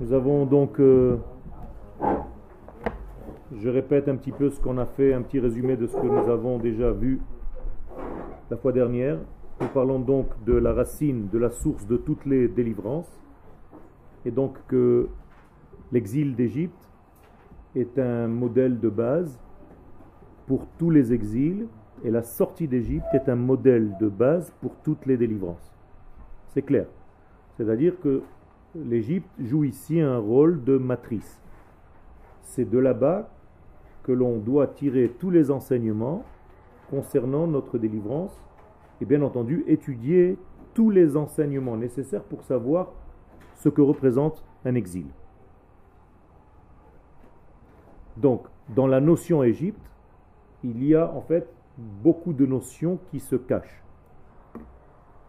Nous avons donc, euh, je répète un petit peu ce qu'on a fait, un petit résumé de ce que nous avons déjà vu la fois dernière. Nous parlons donc de la racine, de la source de toutes les délivrances, et donc que l'exil d'Égypte est un modèle de base pour tous les exils, et la sortie d'Égypte est un modèle de base pour toutes les délivrances. C'est clair. C'est-à-dire que l'Égypte joue ici un rôle de matrice. C'est de là-bas que l'on doit tirer tous les enseignements concernant notre délivrance et bien entendu étudier tous les enseignements nécessaires pour savoir ce que représente un exil. Donc, dans la notion Égypte, il y a en fait beaucoup de notions qui se cachent.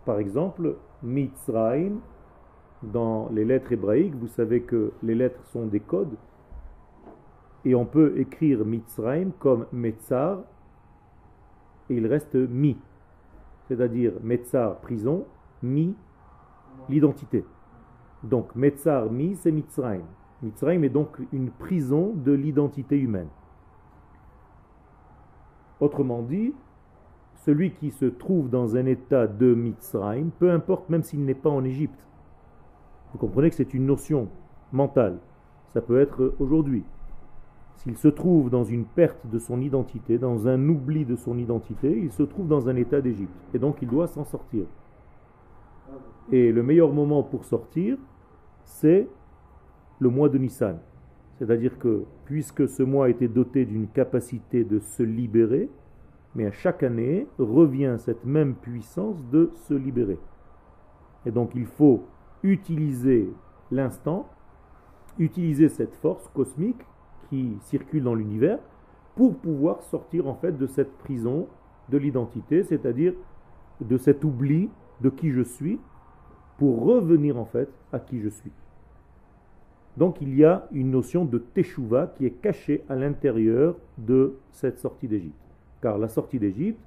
Par exemple, Mitzrayim, dans les lettres hébraïques, vous savez que les lettres sont des codes, et on peut écrire Mitzrayim comme Metzar, et il reste Mi, c'est-à-dire Metzar, prison, Mi, l'identité. Donc Metzar, Mi, c'est Mitzrayim. Mitzrayim est donc une prison de l'identité humaine. Autrement dit, celui qui se trouve dans un état de Mitzrayim, peu importe même s'il n'est pas en Égypte, vous comprenez que c'est une notion mentale. Ça peut être aujourd'hui. S'il se trouve dans une perte de son identité, dans un oubli de son identité, il se trouve dans un état d'Égypte. Et donc il doit s'en sortir. Et le meilleur moment pour sortir, c'est le mois de Nissan. C'est-à-dire que puisque ce mois été doté d'une capacité de se libérer, mais à chaque année revient cette même puissance de se libérer. Et donc il faut utiliser l'instant, utiliser cette force cosmique qui circule dans l'univers pour pouvoir sortir en fait de cette prison de l'identité, c'est-à-dire de cet oubli de qui je suis, pour revenir en fait à qui je suis. Donc il y a une notion de teshuva qui est cachée à l'intérieur de cette sortie d'Égypte. Car la sortie d'Égypte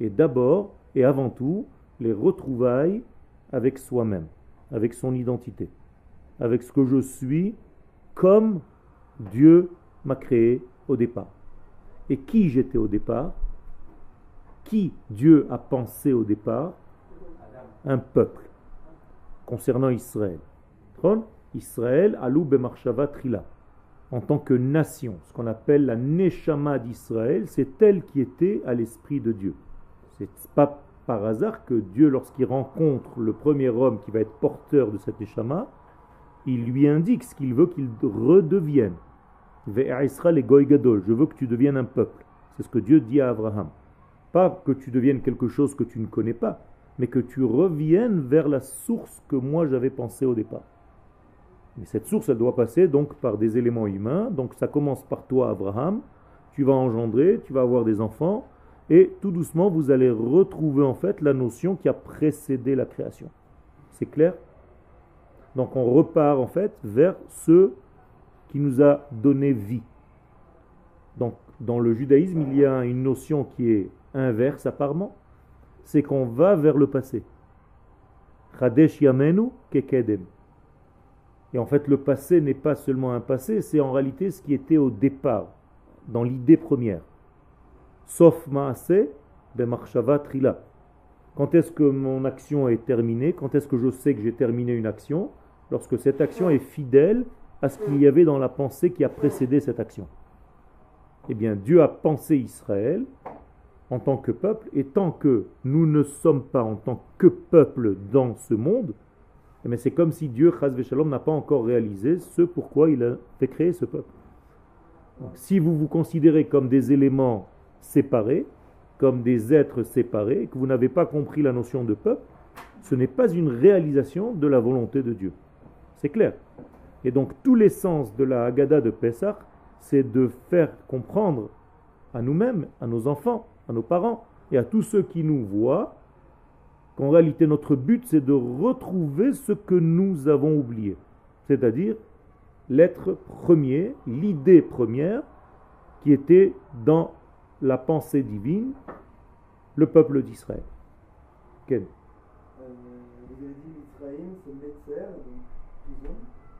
est d'abord et avant tout les retrouvailles avec soi-même avec son identité, avec ce que je suis comme Dieu m'a créé au départ. Et qui j'étais au départ? Qui Dieu a pensé au départ? Un peuple, concernant Israël. Israël, alou bemarshava trila. En tant que nation, ce qu'on appelle la neshama d'Israël, c'est elle qui était à l'esprit de Dieu. C'est pas par hasard que Dieu, lorsqu'il rencontre le premier homme qui va être porteur de cet échama, il lui indique ce qu'il veut qu'il redevienne. Je veux que tu deviennes un peuple. C'est ce que Dieu dit à Abraham. Pas que tu deviennes quelque chose que tu ne connais pas, mais que tu reviennes vers la source que moi j'avais pensé au départ. Mais cette source, elle doit passer donc par des éléments humains. Donc ça commence par toi, Abraham. Tu vas engendrer, tu vas avoir des enfants, et tout doucement, vous allez retrouver en fait la notion qui a précédé la création. C'est clair? Donc on repart en fait vers ce qui nous a donné vie. Donc dans le judaïsme, il y a une notion qui est inverse apparemment, c'est qu'on va vers le passé. Chadesh yamenu kekedem. Et en fait, le passé n'est pas seulement un passé, c'est en réalité ce qui était au départ, dans l'idée première sauf maase bemarshava trila. Quand est-ce que mon action est terminée? Quand est-ce que je sais que j'ai terminé une action? Lorsque cette action est fidèle à ce qu'il y avait dans la pensée qui a précédé cette action. Eh bien, Dieu a pensé Israël en tant que peuple, et tant que nous ne sommes pas en tant que peuple dans ce monde, eh c'est comme si Dieu, Shalom, n'a pas encore réalisé ce pourquoi il a fait créer ce peuple. si vous vous considérez comme des éléments séparés, comme des êtres séparés, que vous n'avez pas compris la notion de peuple, ce n'est pas une réalisation de la volonté de Dieu. C'est clair. Et donc tout l'essence de la Haggadah de Pessah, c'est de faire comprendre à nous-mêmes, à nos enfants, à nos parents et à tous ceux qui nous voient qu'en réalité notre but c'est de retrouver ce que nous avons oublié. C'est-à-dire l'être premier, l'idée première qui était dans la pensée divine, le peuple d'Israël. Quel euh, Vous avez dit Israël, c'est Metzer, donc prison,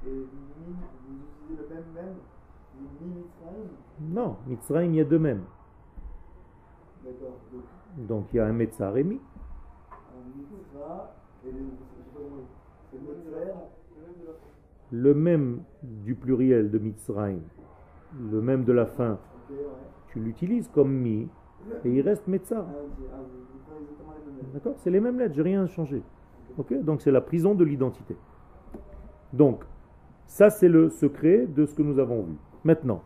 et Non, Mitzrayim, il y a deux mêmes. Donc. Il y a un Metzar et Mi. Le même du pluriel de Mitzrayim, le même de la fin, tu l'utilises comme Mi et il reste Metzar. D'accord? C'est les mêmes lettres, j'ai rien changé. Donc c'est la prison de l'identité. Donc, ça c'est le secret de ce que nous avons vu. Maintenant,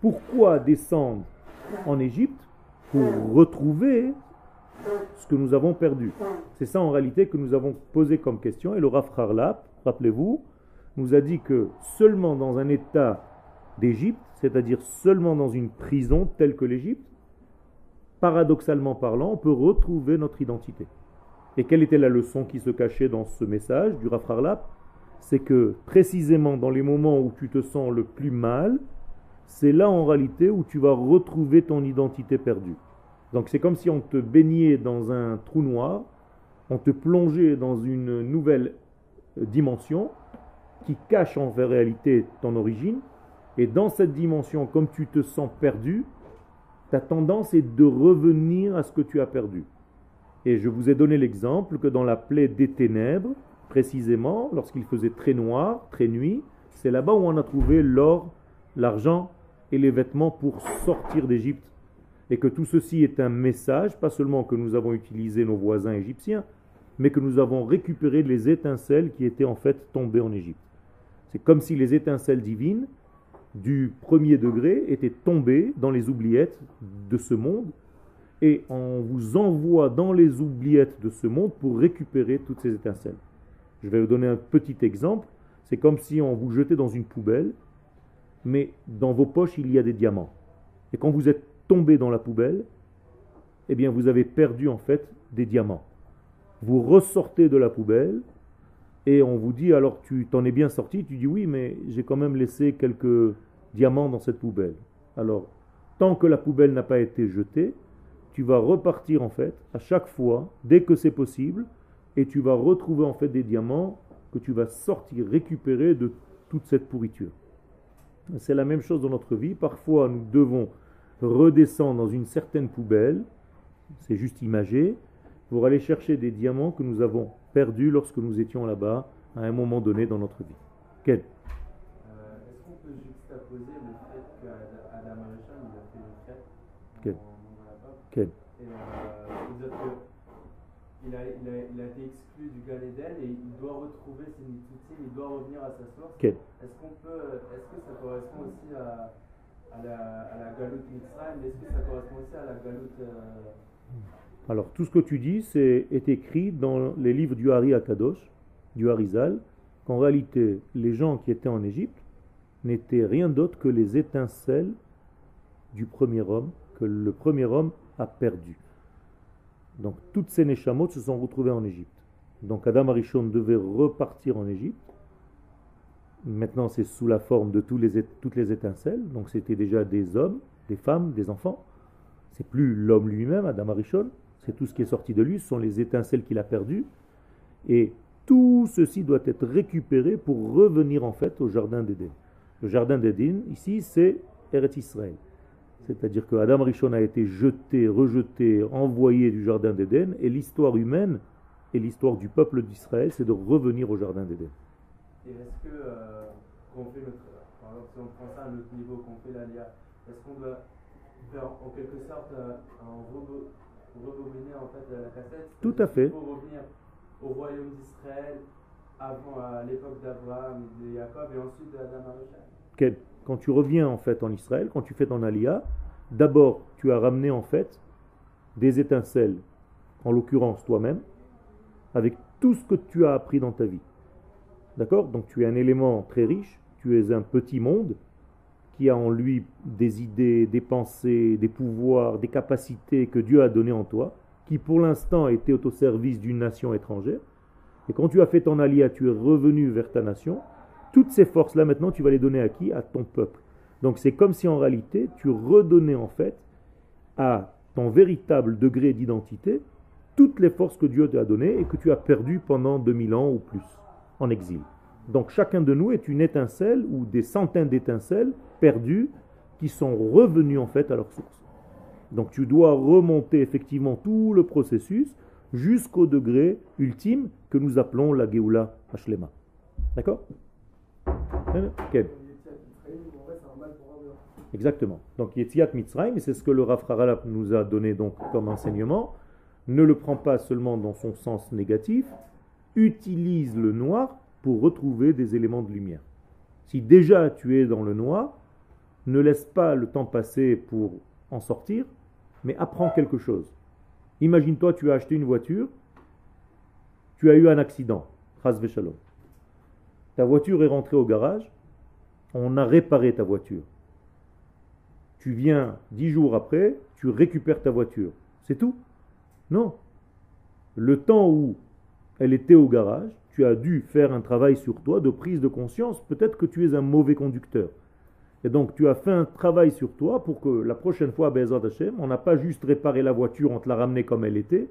pourquoi descendre en Égypte Pour retrouver ce que nous avons perdu? C'est ça en réalité que nous avons posé comme question. Et le Harlap, rappelez-vous, nous a dit que seulement dans un état d'Égypte, c'est-à-dire seulement dans une prison telle que l'Égypte, paradoxalement parlant, on peut retrouver notre identité. Et quelle était la leçon qui se cachait dans ce message du Rav Harlap? C'est que précisément dans les moments où tu te sens le plus mal, c'est là en réalité où tu vas retrouver ton identité perdue. Donc c'est comme si on te baignait dans un trou noir, on te plongeait dans une nouvelle dimension qui cache en réalité ton origine. Et dans cette dimension, comme tu te sens perdu, ta tendance est de revenir à ce que tu as perdu. Et je vous ai donné l'exemple que dans la plaie des ténèbres, précisément, lorsqu'il faisait très noir, très nuit, c'est là-bas où on a trouvé l'or, l'argent et les vêtements pour sortir d'Égypte. Et que tout ceci est un message, pas seulement que nous avons utilisé nos voisins égyptiens, mais que nous avons récupéré les étincelles qui étaient en fait tombées en Égypte. C'est comme si les étincelles divines du premier degré étaient tombées dans les oubliettes de ce monde, et on vous envoie dans les oubliettes de ce monde pour récupérer toutes ces étincelles. Je vais vous donner un petit exemple. C'est comme si on vous jetait dans une poubelle mais dans vos poches, il y a des diamants. Et quand vous êtes tombé dans la poubelle, eh bien, vous avez perdu en fait des diamants. Vous ressortez de la poubelle et on vous dit alors tu t'en es bien sorti, tu dis oui, mais j'ai quand même laissé quelques diamants dans cette poubelle. Alors, tant que la poubelle n'a pas été jetée, tu vas repartir en fait à chaque fois, dès que c'est possible, et tu vas retrouver en fait des diamants que tu vas sortir, récupérer de toute cette pourriture. C'est la même chose dans notre vie. Parfois, nous devons redescendre dans une certaine poubelle, c'est juste imagé, pour aller chercher des diamants que nous avons perdus lorsque nous étions là-bas à un moment donné dans notre vie. Quel euh, Est-ce qu'on peut juxtaposer le fait qu'Adam Arishon il a fait le fait Quel Quel Et euh, dire que il a, il, a, il a, été exclu du Gan et il doit retrouver ses mitzutzim, il doit revenir à sa source. Est-ce qu'on peut, est-ce que ça correspond aussi à, à la, à la galoute Mitzrayim? Est-ce que ça correspond aussi à la galoute euh... Alors tout ce que tu dis c'est, est écrit dans les livres du Hari Akadosh, du Harizal, qu'en réalité les gens qui étaient en Égypte n'étaient rien d'autre que les étincelles du premier homme que le premier homme a perdu. Donc toutes ces Neshamot se sont retrouvées en Égypte. Donc Adam Arishon devait repartir en Égypte. Maintenant c'est sous la forme de toutes les étincelles. Donc c'était déjà des hommes, des femmes, des enfants. C'est plus l'homme lui-même, Adam Arishon. C'est tout ce qui est sorti de lui, ce sont les étincelles qu'il a perdues. Et tout ceci doit être récupéré pour revenir en fait au jardin d'Éden. Le jardin d'Éden, ici, c'est Eretz Israël. C'est-à-dire que Adam Rishon a été jeté, rejeté, envoyé du jardin d'Éden, et l'histoire humaine et l'histoire du peuple d'Israël, c'est de revenir au jardin d'Éden. Et est-ce que, euh, fait notre, par exemple, si on prend ça à notre niveau, qu'on fait l'ALIA, est-ce qu'on doit faire en quelque sorte euh, un rebobiner en fait la cassette? Tout à fait. Pour revenir au royaume d'Israël avant l'époque d'Abraham de Jacob et ensuite d'Adam quand tu reviens en fait en Israël, quand tu fais ton alia, d'abord tu as ramené en fait des étincelles, en l'occurrence toi-même, avec tout ce que tu as appris dans ta vie. D'accord? Donc tu es un élément très riche, tu es un petit monde qui a en lui des idées, des pensées, des pouvoirs, des capacités que Dieu a données en toi, qui pour l'instant était au service d'une nation étrangère. Et quand tu as fait ton alia, tu es revenu vers ta nation, toutes ces forces-là, maintenant, tu vas les donner à qui? À ton peuple. Donc c'est comme si en réalité, tu redonnais en fait à ton véritable degré d'identité toutes les forces que Dieu t'a données et que tu as perdues pendant 2000 ans ou plus en exil. Donc chacun de nous est une étincelle ou des centaines d'étincelles perdues qui sont revenues en fait à leur source. Donc tu dois remonter effectivement tout le processus jusqu'au degré ultime que nous appelons la Geoula Hashlema. D'accord? Exactement. Donc Yetziat Mitzrayim, c'est ce que le Rav nous a donné donc comme enseignement. Ne le prends pas seulement dans son sens négatif, utilise le noir pour retrouver des éléments de lumière. Si déjà tu es dans le noir, ne laisse pas le temps passer pour en sortir, mais apprends quelque chose. Imagine-toi, tu as acheté une voiture, tu as eu un accident, Ta voiture est rentrée au garage, on a réparé ta voiture. Tu viens dix jours après, tu récupères ta voiture. C'est tout? Non. Le temps où elle était au garage, tu as dû faire un travail sur toi de prise de conscience. Peut-être que tu es un mauvais conducteur. Et donc tu as fait un travail sur toi pour que la prochaine fois, on n'a pas juste réparé la voiture, on te l'a ramenée comme elle était.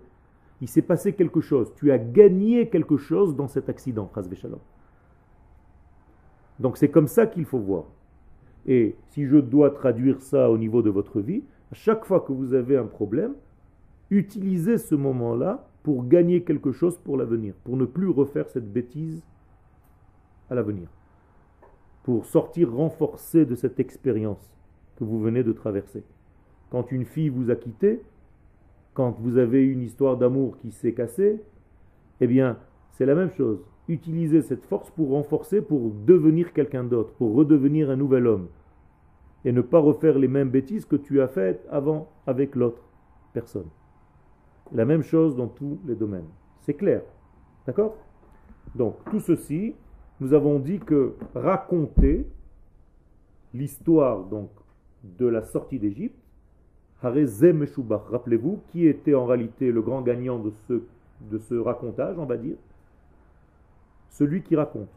Il s'est passé quelque chose. Tu as gagné quelque chose dans cet accident, Donc c'est comme ça qu'il faut voir. Et si je dois traduire ça au niveau de votre vie, à chaque fois que vous avez un problème, utilisez ce moment-là pour gagner quelque chose pour l'avenir, pour ne plus refaire cette bêtise à l'avenir, pour sortir renforcé de cette expérience que vous venez de traverser. Quand une fille vous a quitté, quand vous avez une histoire d'amour qui s'est cassée, eh bien, c'est la même chose. Utilisez cette force pour renforcer, pour devenir quelqu'un d'autre, pour redevenir un nouvel homme. Et ne pas refaire les mêmes bêtises que tu as faites avant avec l'autre personne. La même chose dans tous les domaines. C'est clair. D'accord? Donc, tout ceci, nous avons dit que raconter l'histoire donc de la sortie d'Égypte, rappelez-vous, qui était en réalité le grand gagnant de ce, de ce racontage, on va dire Celui qui raconte,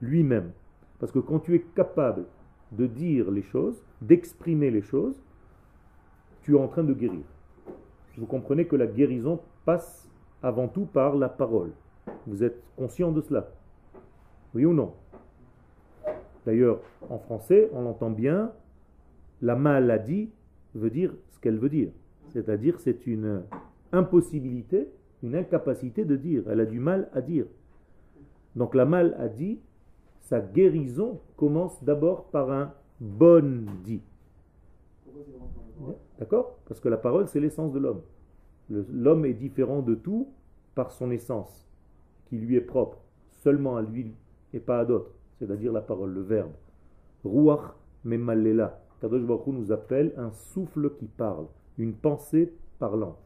lui-même. Parce que quand tu es capable de dire les choses, d'exprimer les choses, tu es en train de guérir vous comprenez que la guérison passe avant tout par la parole. Vous êtes conscient de cela Oui ou non? D'ailleurs, en français, on l'entend bien, la maladie veut dire ce qu'elle veut dire. C'est-à-dire c'est une impossibilité, une incapacité de dire. Elle a du mal à dire. Donc la maladie, sa guérison commence d'abord par un bon dit. D'accord? Parce que la parole, c'est l'essence de l'homme. L'homme est différent de tout par son essence, qui lui est propre, seulement à lui et pas à d'autres, c'est-à-dire la parole, le verbe. Ruach memalela. Kadosh Baruch nous appelle un souffle qui parle, une pensée parlante.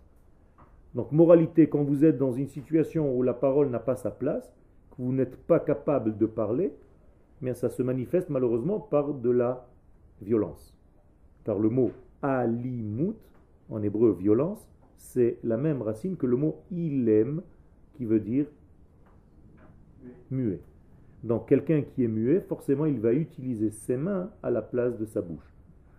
Donc, moralité, quand vous êtes dans une situation où la parole n'a pas sa place, que vous n'êtes pas capable de parler, mais ça se manifeste malheureusement par de la violence. Car le mot alimut, en hébreu violence, c'est la même racine que le mot ilem, qui veut dire muet. Donc quelqu'un qui est muet, forcément, il va utiliser ses mains à la place de sa bouche.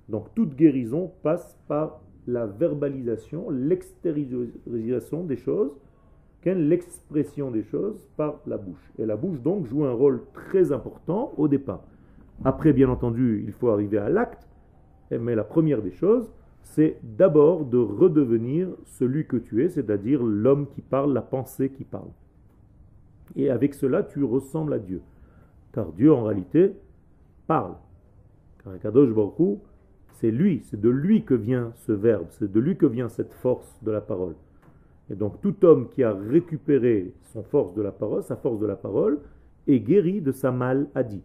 Donc toute guérison passe par la verbalisation, l'extériorisation des choses, l'expression des choses par la bouche. Et la bouche donc joue un rôle très important au départ. Après, bien entendu, il faut arriver à l'acte, mais la première des choses, c'est d'abord de redevenir celui que tu es, c'est-à-dire l'homme qui parle, la pensée qui parle. Et avec cela, tu ressembles à Dieu. Car Dieu, en réalité, parle. Car Kadosh Baruch c'est lui, c'est de lui que vient ce verbe, c'est de lui que vient cette force de la parole. Et donc tout homme qui a récupéré son force de la parole, sa force de la parole, est guéri de sa maladie.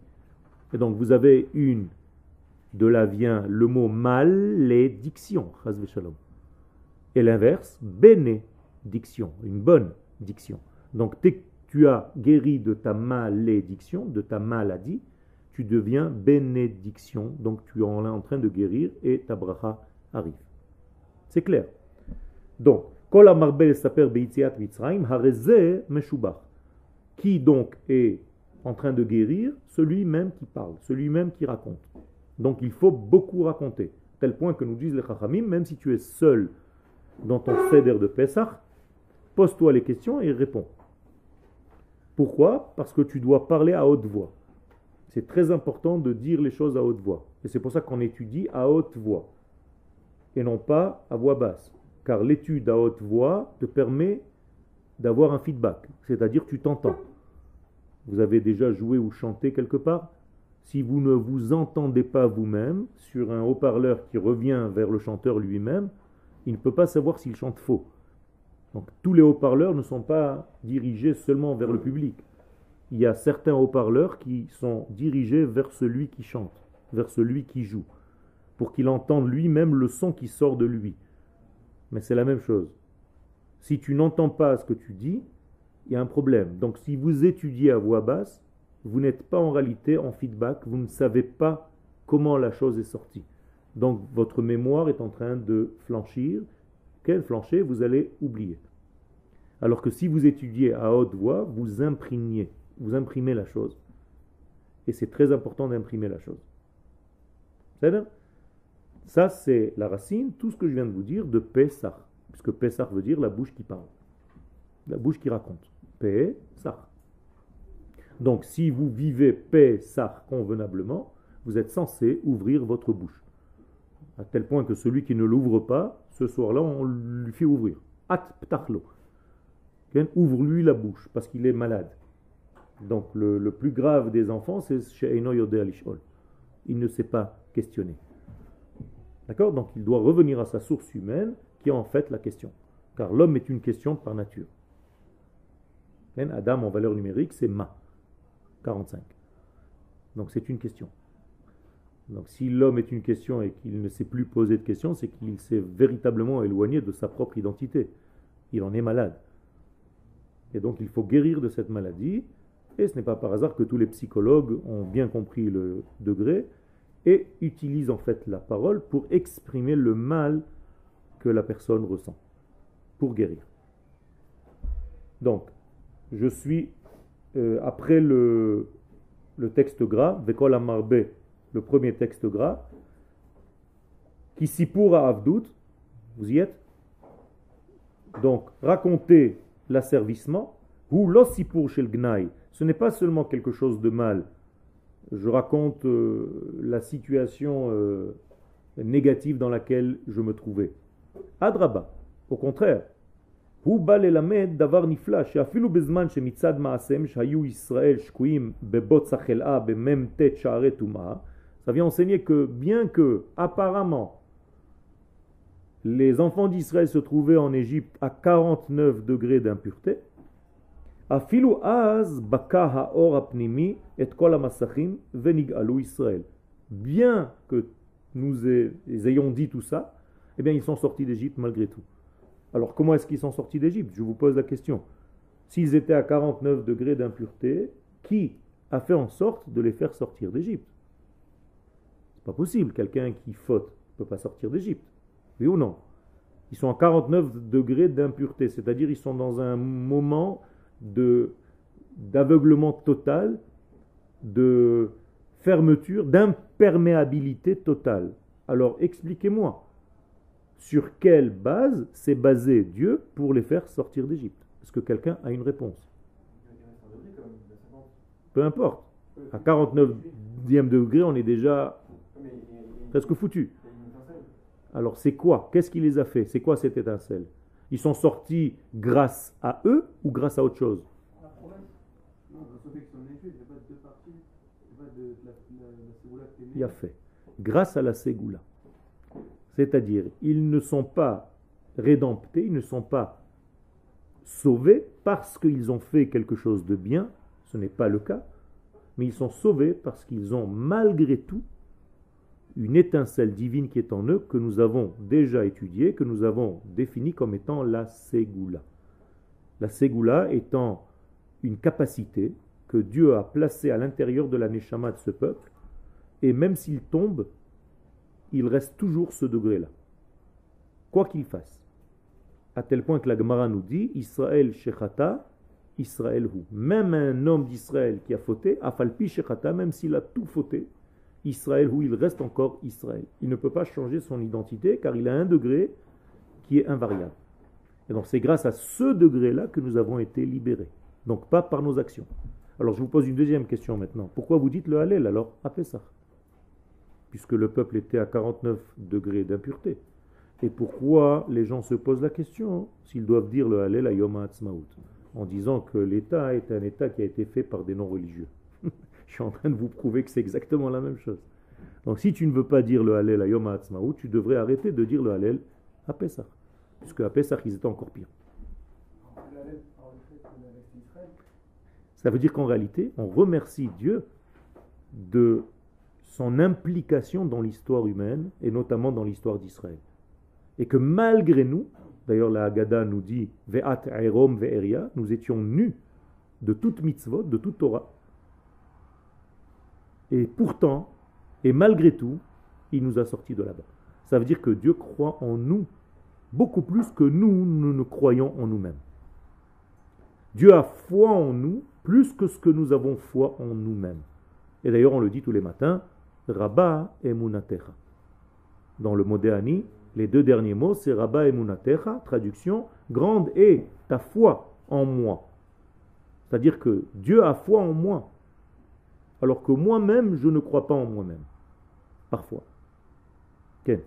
Et donc vous avez une de là vient le mot malédiction, et l'inverse, bénédiction, une bonne diction. Donc tu as guéri de ta malédiction, de ta maladie, tu deviens bénédiction, donc tu es en train de guérir et ta bracha arrive. C'est clair. Donc, qui donc est en train de guérir? Celui-même qui parle, celui-même qui raconte. Donc il faut beaucoup raconter. Tel point que nous disent les Chachamim, même si tu es seul dans ton céder de Pessah, pose-toi les questions et réponds. Pourquoi? Parce que tu dois parler à haute voix. C'est très important de dire les choses à haute voix. Et c'est pour ça qu'on étudie à haute voix. Et non pas à voix basse. Car l'étude à haute voix te permet d'avoir un feedback. C'est-à-dire tu t'entends. Vous avez déjà joué ou chanté quelque part? Si vous ne vous entendez pas vous-même sur un haut-parleur qui revient vers le chanteur lui-même, il ne peut pas savoir s'il chante faux. Donc tous les haut-parleurs ne sont pas dirigés seulement vers le public. Il y a certains haut-parleurs qui sont dirigés vers celui qui chante, vers celui qui joue, pour qu'il entende lui-même le son qui sort de lui. Mais c'est la même chose. Si tu n'entends pas ce que tu dis, il y a un problème. Donc si vous étudiez à voix basse, vous n'êtes pas en réalité en feedback, vous ne savez pas comment la chose est sortie. Donc votre mémoire est en train de flanchir. Quel flancher Vous allez oublier. Alors que si vous étudiez à haute voix, vous imprimez, vous imprimez la chose. Et c'est très important d'imprimer la chose. Ça, c'est la racine, tout ce que je viens de vous dire, de Pessah. Puisque Pessah veut dire la bouche qui parle. La bouche qui raconte. Pessah. Donc, si vous vivez Pessah convenablement, vous êtes censé ouvrir votre bouche. À tel point que celui qui ne l'ouvre pas, ce soir-là, on lui fait ouvrir. At ptachlo. Ouvre-lui la bouche, parce qu'il est malade. Donc, le, plus grave des enfants, c'est Il ne sait pas questionner. D'accord? Donc, il doit revenir à sa source humaine, qui est en fait la question. Car l'homme est une question par nature. Adam en valeur numérique, c'est ma. 45. Donc c'est une question. Donc si l'homme est une question et qu'il ne sait plus poser de questions, c'est qu'il s'est véritablement éloigné de sa propre identité. Il en est malade. Et donc il faut guérir de cette maladie. Et ce n'est pas par hasard que tous les psychologues ont bien compris le degré et utilisent en fait la parole pour exprimer le mal que la personne ressent, pour guérir. Donc, je suis, euh, après le, texte gras, Vekol le premier texte gras, qui s'y à Avdout, vous y êtes? Donc, raconter l'asservissement, ou l'ossipur chez le Gnaï, ce n'est pas seulement quelque chose de mal. Je raconte euh, la situation euh, négative dans laquelle je me trouvais. Adraba, au contraire, הוא בא ללמד דבר נפלא, שאפילו בזמן שמצד מעשיהם שהיו ישראל שקועים בבוץ החלאה במ"ט שערי טומאה, ça vient enseigner que bien que apparemment les enfants d'Israël se trouvaient en Égypte à 49 degrés d'impureté, et. Bien que nous ayons dit tout ça, eh bien ils sont sortis d'Égypte malgré tout. Alors comment est-ce qu'ils sont sortis d'Égypte? Je vous pose la question. S'ils étaient à 49 degrés d'impureté, qui a fait en sorte de les faire sortir d'Égypte? C'est pas possible, quelqu'un qui faute ne peut pas sortir d'Égypte. Oui ou non? Ils sont à 49 degrés d'impureté, c'est-à-dire ils sont dans un moment de d'aveuglement total, de fermeture, d'imperméabilité totale. Alors expliquez-moi, sur quelle base s'est basé Dieu pour les faire sortir d'Égypte? Est-ce que quelqu'un a une réponse? Peu importe. À 49e degré, on est déjà presque foutu. Alors c'est quoi? Qu'est-ce qui les a fait? C'est quoi cette étincelle? Ils sont sortis grâce à eux ou grâce à autre chose? Il a fait. Grâce à la Ségoula. C'est-à-dire, ils ne sont pas rédemptés, ils ne sont pas sauvés parce qu'ils ont fait quelque chose de bien, ce n'est pas le cas, mais ils sont sauvés parce qu'ils ont malgré tout une étincelle divine qui est en eux, que nous avons déjà étudiée, que nous avons définie comme étant la Ségoula. La Ségoula étant une capacité que Dieu a placée à l'intérieur de la Neshama de ce peuple, et même s'il tombe, il reste toujours ce degré-là. Quoi qu'il fasse. À tel point que la Gemara nous dit Israël shechata, Israël hu. Même un homme d'Israël qui a fauté, afalpi shechata, même s'il a tout fauté, Israël hu, il reste encore Israël. Il ne peut pas changer son identité car il a un degré qui est invariable. Et donc c'est grâce à ce degré-là que nous avons été libérés. Donc pas par nos actions. Alors je vous pose une deuxième question maintenant. Pourquoi vous dites le Hallel alors à Pessah? Puisque le peuple était à 49 degrés d'impureté. Et pourquoi les gens se posent la question s'ils doivent dire le Hallel à Yom HaAtzmaut? En disant que l'État est un État qui a été fait par des non-religieux. Je suis en train de vous prouver que c'est exactement la même chose. Donc si tu ne veux pas dire le Hallel à Yom HaAtzmaut, tu devrais arrêter de dire le Hallel à Pessah. Puisque à Pessah, ils étaient encore pires. Ça veut dire qu'en réalité, on remercie Dieu de son implication dans l'histoire humaine et notamment dans l'histoire d'Israël. Et que malgré nous, d'ailleurs la Haggadah nous dit Ve'at Erom Ve'eria, nous étions nus de toute mitzvot, de toute Torah. Et pourtant, et malgré tout, il nous a sortis de là-bas. Ça veut dire que Dieu croit en nous beaucoup plus que nous, ne croyons en nous-mêmes. Dieu a foi en nous plus que ce que nous avons foi en nous-mêmes. Et d'ailleurs, on le dit tous les matins, Rabba emunatecha. Dans le Modéani, les deux derniers mots, c'est Rabba emunatecha, traduction, grande est ta foi en moi. C'est-à-dire que Dieu a foi en moi, alors que moi-même, je ne crois pas en moi-même. Parfois. Ken euh,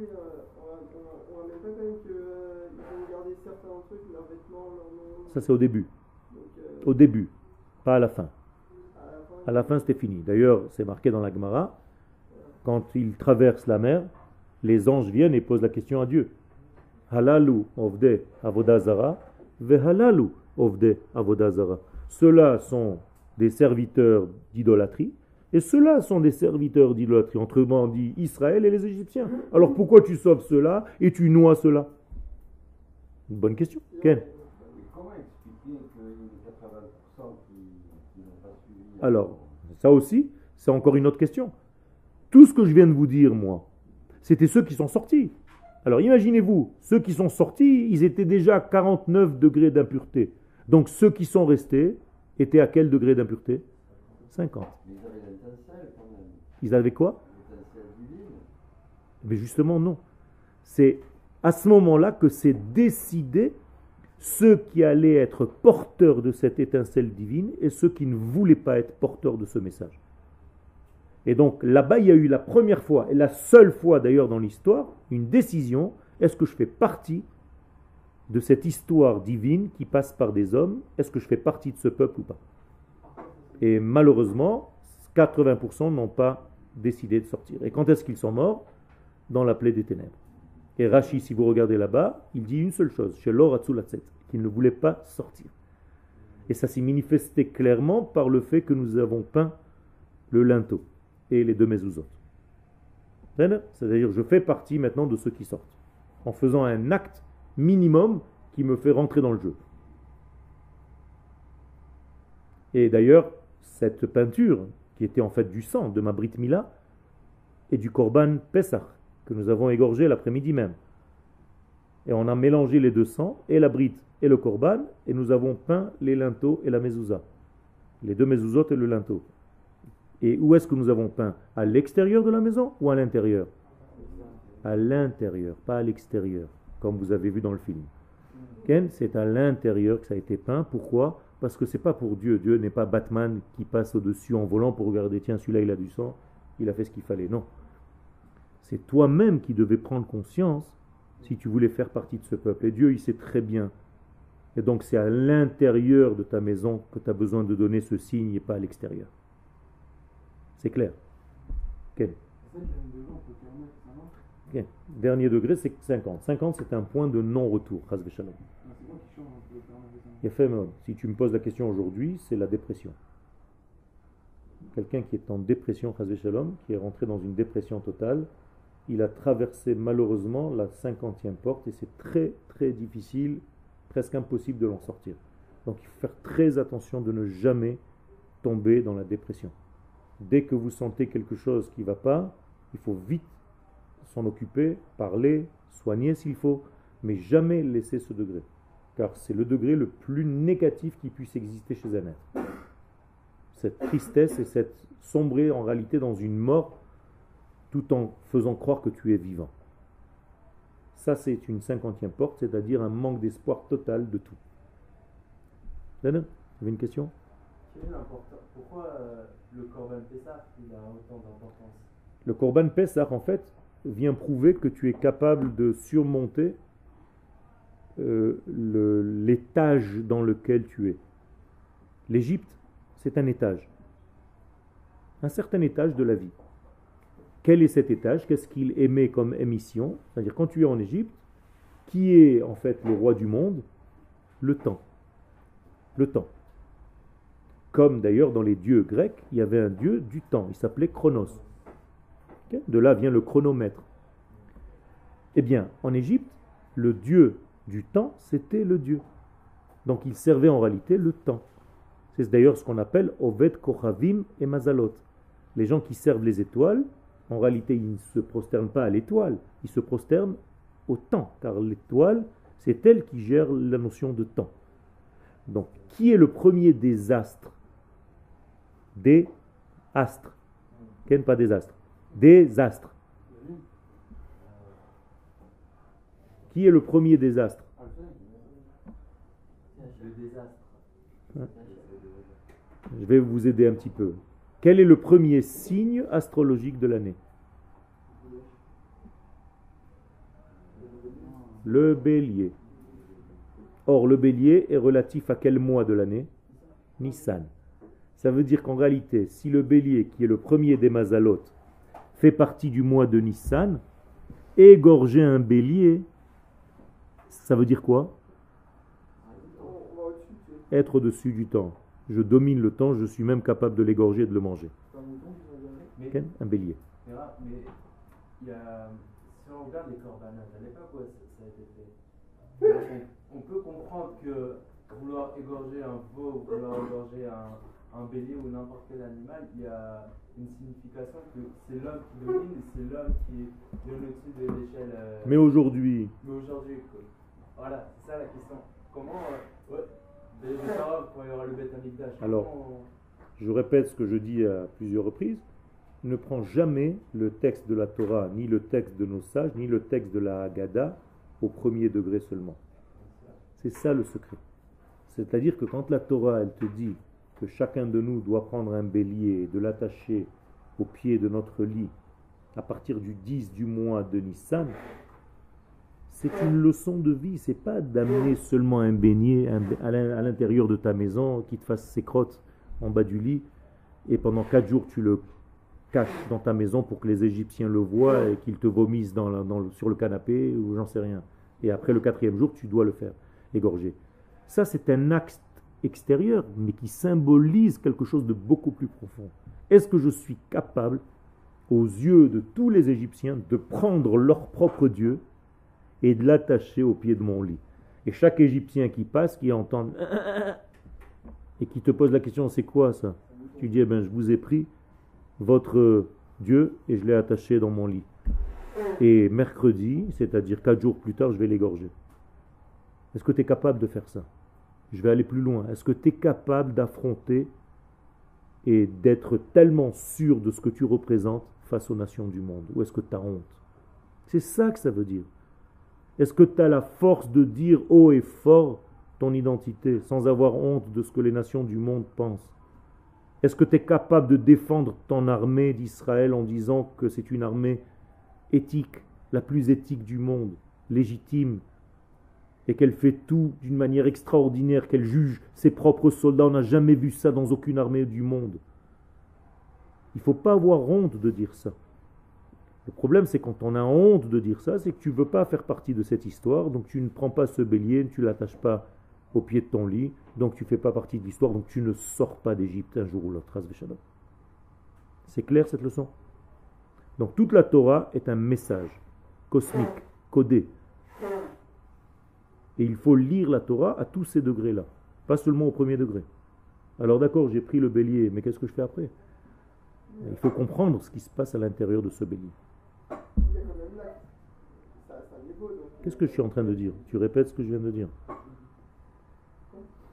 on ne pas quand même qu'ils vont garder certains trucs, leurs vêtements, leurs Ça, c'est au début. Donc, euh, Au début, pas à la fin. à la fin, c'était fini. D'ailleurs, c'est marqué dans la Gemara, quand il traverse la mer, les anges viennent et posent la question à Dieu. Halalu ovde avodazara, vehalalu ovde avodazara. Ceux-là sont des serviteurs d'idolâtrie, et ceux-là sont des serviteurs d'idolâtrie, autrement dit Israël et les Égyptiens. Alors pourquoi tu sauves ceux-là et tu noies ceux-là Une bonne question. Ken Comment expliquer qu'il y a 80% qui, qui n'ont pas suivi? Alors, ça aussi, c'est encore une autre question. Tout ce que je viens de vous dire, moi, c'était ceux qui sont sortis. Alors imaginez-vous, ceux qui sont sortis, ils étaient déjà à 49 degrés d'impureté. Donc ceux qui sont restés étaient à quel degré d'impureté? 50. Mais ils avaient quoi? Mais justement, non. C'est à ce moment-là que c'est décidé ceux qui allaient être porteurs de cette étincelle divine et ceux qui ne voulaient pas être porteurs de ce message. Et donc là-bas, il y a eu la première fois, et la seule fois d'ailleurs dans l'histoire, une décision, est-ce que je fais partie de cette histoire divine qui passe par des hommes Est-ce que je fais partie de ce peuple ou pas? Et malheureusement, 80% n'ont pas décidé de sortir. Et quand est-ce qu'ils sont morts? Dans la plaie des ténèbres. Et Rashi, si vous regardez là-bas, il dit une seule chose, chez l'Oratsulatset, qu'il ne voulait pas sortir. Et ça s'est manifesté clairement par le fait que nous avons peint le linteau et les deux mezuzot. C'est-à-dire, je fais partie maintenant de ceux qui sortent, en faisant un acte minimum qui me fait rentrer dans le jeu. Et d'ailleurs, cette peinture, qui était en fait du sang de ma Brit Mila, et du Korban Pesach, que nous avons égorgé l'après-midi même. Et on a mélangé les deux sangs, et la Brit et le Korban, et nous avons peint les linteaux et la mezouza. Les deux mezuzot et le linteau. Et où est-ce que nous avons peint? À l'extérieur de la maison ou à l'intérieur? À l'intérieur, pas à l'extérieur, comme vous avez vu dans le film. Ken, c'est à l'intérieur que ça a été peint. Pourquoi? Parce que c'est pas pour Dieu. Dieu n'est pas Batman qui passe au-dessus en volant pour regarder, tiens, celui-là il a du sang, il a fait ce qu'il fallait. Non. C'est toi-même qui devais prendre conscience si tu voulais faire partie de ce peuple. Et Dieu, il sait très bien. Et donc c'est à l'intérieur de ta maison que tu as besoin de donner ce signe et pas à l'extérieur. C'est clair? Quel Dernier degré, c'est 50. 50, c'est un point de non-retour. Fait Si tu me poses la question aujourd'hui, c'est la dépression. Quelqu'un qui est en dépression, qui est rentré dans une dépression totale, il a traversé malheureusement la cinquantième porte et c'est très très difficile, presque impossible de l'en sortir. Donc il faut faire très attention de ne jamais tomber dans la dépression. Dès que vous sentez quelque chose qui ne va pas, il faut vite s'en occuper, parler, soigner s'il faut, mais jamais laisser ce degré. Car c'est le degré le plus négatif qui puisse exister chez un être. Cette tristesse et cette sombrer en réalité dans une mort tout en faisant croire que tu es vivant. Ça, c'est une cinquantième porte, c'est-à-dire un manque d'espoir total de tout. Vous avez une question? Pourquoi euh, le Corban Pessah il a autant d'importance? Le Corban Pessah, en fait, vient prouver que tu es capable de surmonter euh, l'étage dans lequel tu es. L'Égypte, c'est un étage. Un certain étage de la vie. Quel est cet étage? Qu'est-ce qu'il émet comme émission? C'est-à-dire quand tu es en Égypte, qui est en fait le roi du monde? Le temps. Le temps. Comme d'ailleurs dans les dieux grecs, il y avait un dieu du temps, il s'appelait Chronos. De là vient le chronomètre. Eh bien, en Égypte, le dieu du temps, c'était le dieu. Donc il servait en réalité le temps. C'est d'ailleurs ce qu'on appelle Oved Kochavim et Mazalot. Les gens qui servent les étoiles, en réalité, ils ne se prosternent pas à l'étoile, ils se prosternent au temps, car l'étoile, c'est elle qui gère la notion de temps. Donc, qui est le premier des astres? Des astres. Quel pas des astres Des astres. Qui est le premier des astres Je vais vous aider un petit peu. Quel est le premier signe astrologique de l'année? Le bélier. Or, le bélier est relatif à quel mois de l'année? Nissan. Ça veut dire qu'en réalité, si le bélier, qui est le premier des mazalotes, fait partie du mois de Nissan, égorger un bélier, ça veut dire quoi? Être au-dessus du temps je domine le temps, je suis même capable de l'égorger et de le manger. un bélier. Mais, il y a, si on regarde les corbanates, à l'époque où ça a été fait, on, peut comprendre que vouloir égorger un veau, vouloir égorger un, un bélier ou n'importe quel animal, il y a une signification que c'est l'homme qui domine, c'est l'homme qui est au-dessus de l'échelle. Euh, mais aujourd'hui. Mais aujourd'hui, voilà, c'est ça la question. Comment. Euh, alors, je répète ce que je dis à plusieurs reprises. Ne prends jamais le texte de la Torah, ni le texte de nos sages, ni le texte de la Haggadah au premier degré seulement. C'est ça le secret. C'est-à-dire que quand la Torah, elle te dit que chacun de nous doit prendre un bélier et de l'attacher au pied de notre lit à partir du 10 du mois de Nissan, c'est une leçon de vie, c'est pas d'amener seulement un beignet à l'intérieur de ta maison qui te fasse ses crottes en bas du lit et pendant quatre jours tu le caches dans ta maison pour que les Égyptiens le voient et qu'ils te vomissent sur le canapé ou j'en sais rien. Et après le quatrième jour, tu dois le faire, égorger. Ça, c'est un acte extérieur, mais qui symbolise quelque chose de beaucoup plus profond. Est-ce que je suis capable, aux yeux de tous les Égyptiens, de prendre leur propre Dieu et de l'attacher au pied de mon lit? Et chaque Égyptien qui passe, qui entend et qui te pose la question, c'est quoi ça? Tu dis, eh ben, je vous ai pris votre Dieu et je l'ai attaché dans mon lit. Et mercredi, c'est-à-dire quatre jours plus tard, je vais l'égorger. Est-ce que tu es capable de faire ça? Je vais aller plus loin. Est-ce que tu es capable d'affronter et d'être tellement sûr de ce que tu représentes face aux nations du monde? Ou est-ce que tu as honte? C'est ça que ça veut dire. Est-ce que tu as la force de dire haut et fort ton identité sans avoir honte de ce que les nations du monde pensent? Est-ce que tu es capable de défendre ton armée d'Israël en disant que c'est une armée éthique, la plus éthique du monde, légitime, et qu'elle fait tout d'une manière extraordinaire, qu'elle juge ses propres soldats On n'a jamais vu ça dans aucune armée du monde. Il ne faut pas avoir honte de dire ça. Le problème, c'est quand on a honte de dire ça, c'est que tu ne veux pas faire partie de cette histoire, donc tu ne prends pas ce bélier, tu ne l'attaches pas au pied de ton lit, donc tu ne fais pas partie de l'histoire, donc tu ne sors pas d'Égypte un jour ou l'autre. C'est clair cette leçon? Donc toute la Torah est un message cosmique, codé. Et il faut lire la Torah à tous ces degrés-là, pas seulement au premier degré. Alors d'accord, j'ai pris le bélier, mais qu'est-ce que je fais après? Il faut comprendre ce qui se passe à l'intérieur de ce bélier. Qu'est-ce que je suis en train de dire? Tu répètes ce que je viens de dire?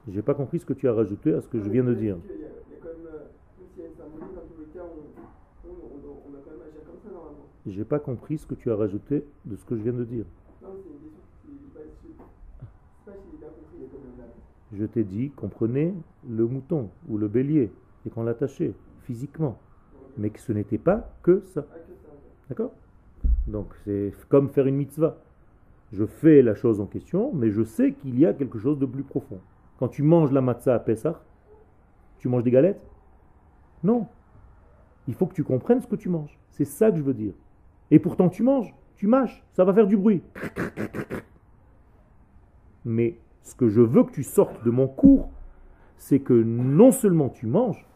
J'ai pas compris ce que tu as rajouté à ce que je viens de dire. J'ai pas compris ce que tu as rajouté de ce que je viens de dire. Je t'ai dit qu'on prenait le mouton ou le bélier et qu'on l'attachait physiquement. Mais que ce n'était pas que ça. D'accord? Donc c'est comme faire une mitzvah. Je fais la chose en question, mais je sais qu'il y a quelque chose de plus profond. Quand tu manges la matzah à Pessah, tu manges des galettes? Non. Il faut que tu comprennes ce que tu manges. C'est ça que je veux dire. Et pourtant tu manges, tu mâches, ça va faire du bruit. Mais ce que je veux que tu sortes de mon cours, c'est que non seulement tu manges,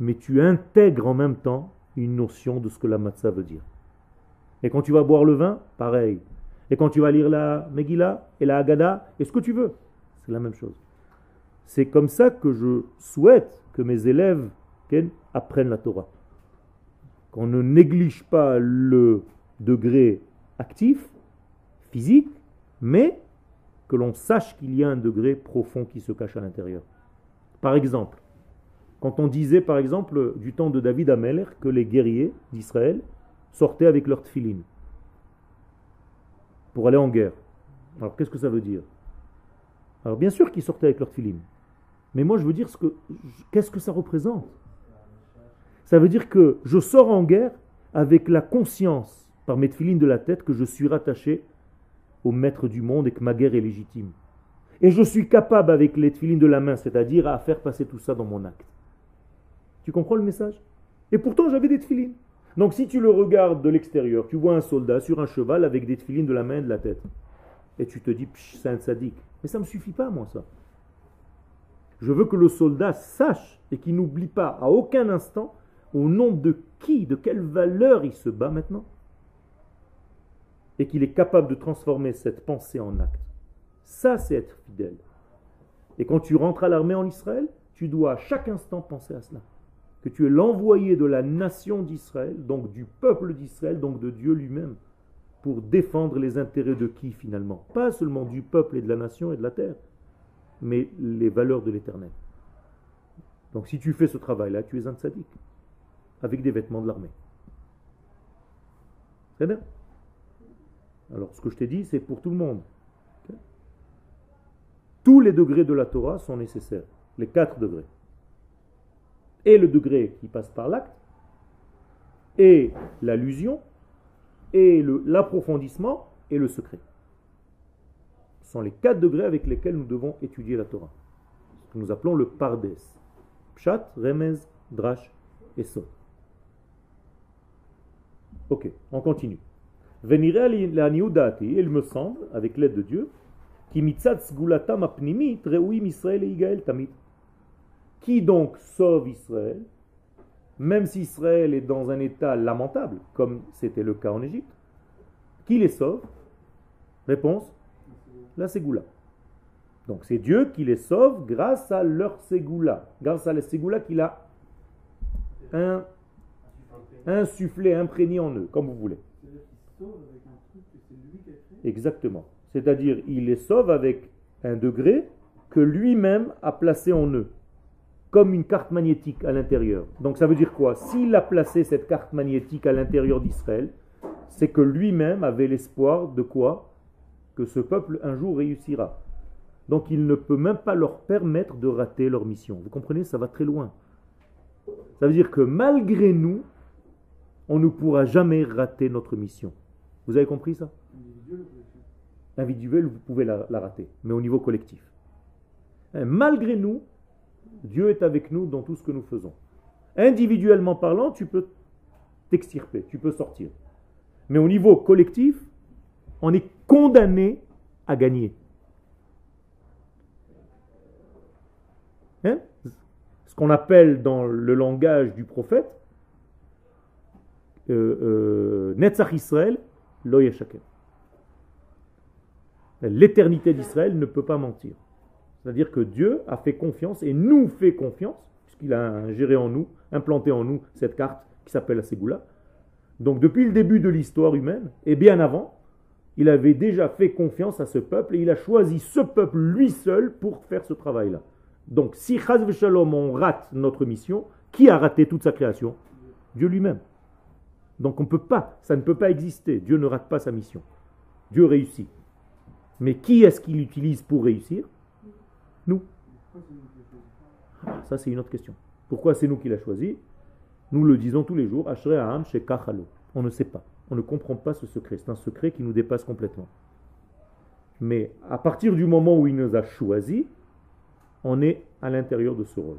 mais tu intègres en même temps une notion de ce que la matzah veut dire. Et quand tu vas boire le vin, pareil. Et quand tu vas lire la Megillah et la Haggadah, et ce que tu veux, c'est la même chose. C'est comme ça que je souhaite que mes élèves apprennent la Torah. Qu'on ne néglige pas le degré actif, physique, mais que l'on sache qu'il y a un degré profond qui se cache à l'intérieur. Par exemple, quand on disait par exemple du temps de David Ameler que les guerriers d'Israël sortaient avec leur tfilin pour aller en guerre. Alors qu'est-ce que ça veut dire? Alors bien sûr qu'ils sortaient avec leur tfilin. Mais moi je veux dire ce que qu'est-ce que ça représente? Ça veut dire que je sors en guerre avec la conscience par mes tfilines de la tête que je suis rattaché au maître du monde et que ma guerre est légitime. Et je suis capable avec les tfilines de la main, c'est-à-dire à faire passer tout ça dans mon acte. Tu comprends le message? Et pourtant j'avais des tfilines. Donc si tu le regardes de l'extérieur, tu vois un soldat sur un cheval avec des tfilines de la main et de la tête. Et tu te dis, c'est un sadique. Mais ça ne me suffit pas, moi, ça. Je veux que le soldat sache et qu'il n'oublie pas à aucun instant au nom de qui, de quelle valeur il se bat maintenant. Et qu'il est capable de transformer cette pensée en acte. Ça, c'est être fidèle. Et quand tu rentres à l'armée en Israël, tu dois à chaque instant penser à cela que tu es l'envoyé de la nation d'Israël, donc du peuple d'Israël, donc de Dieu lui-même, pour défendre les intérêts de qui finalement? Pas seulement du peuple et de la nation et de la terre, mais les valeurs de l'éternel. Donc si tu fais ce travail-là, tu es un tzaddik, avec des vêtements de l'armée. C'est bien Alors ce que je t'ai dit, c'est pour tout le monde. Tous les degrés de la Torah sont nécessaires, les quatre degrés et le degré qui passe par l'acte, et l'allusion, et l'approfondissement, et le secret. Ce sont les quatre degrés avec lesquels nous devons étudier la Torah. Ce que nous appelons le pardes. Pshat, Remez, Drash et Sod. Ok, on continue. Il me semble, avec l'aide de Dieu, qui donc sauve Israël Même si Israël est dans un état lamentable, comme c'était le cas en Égypte, qui les sauve? Réponse La Ségoula. Donc c'est Dieu qui les sauve grâce à leur Ségoula, grâce à la Ségoula qu'il a un, insufflé, imprégné en eux, comme vous voulez. Exactement. C'est-à-dire, il les sauve avec un degré que lui-même a placé en eux comme une carte magnétique à l'intérieur. Donc ça veut dire quoi? S'il a placé cette carte magnétique à l'intérieur d'Israël, c'est que lui-même avait l'espoir de quoi? Que ce peuple un jour réussira. Donc il ne peut même pas leur permettre de rater leur mission. Vous comprenez? Ça va très loin. Ça veut dire que malgré nous, on ne pourra jamais rater notre mission. Vous avez compris ça? Individuel, vous pouvez la, rater, mais au niveau collectif. Malgré nous, Dieu est avec nous dans tout ce que nous faisons. Individuellement parlant, tu peux t'extirper, tu peux sortir. Mais au niveau collectif, on est condamné à gagner. Hein? Ce qu'on appelle dans le langage du prophète, euh, euh, Netzach Israël, L'éternité d'Israël ne peut pas mentir. C'est-à-dire que Dieu a fait confiance et nous fait confiance, puisqu'il a géré en nous, implanté en nous cette carte qui s'appelle la Ségoula. Donc depuis le début de l'histoire humaine, et bien avant, il avait déjà fait confiance à ce peuple et il a choisi ce peuple lui seul pour faire ce travail-là. Donc si Chaz on rate notre mission, qui a raté toute sa création? Dieu lui-même. Donc on peut pas, ça ne peut pas exister. Dieu ne rate pas sa mission. Dieu réussit. Mais qui est-ce qu'il utilise pour réussir? Nous. Ah, ça, c'est une autre question. Pourquoi c'est nous qui l'a choisi? Nous le disons tous les jours, On ne sait pas. On ne comprend pas ce secret. C'est un secret qui nous dépasse complètement. Mais à partir du moment où il nous a choisi, on est à l'intérieur de ce rôle.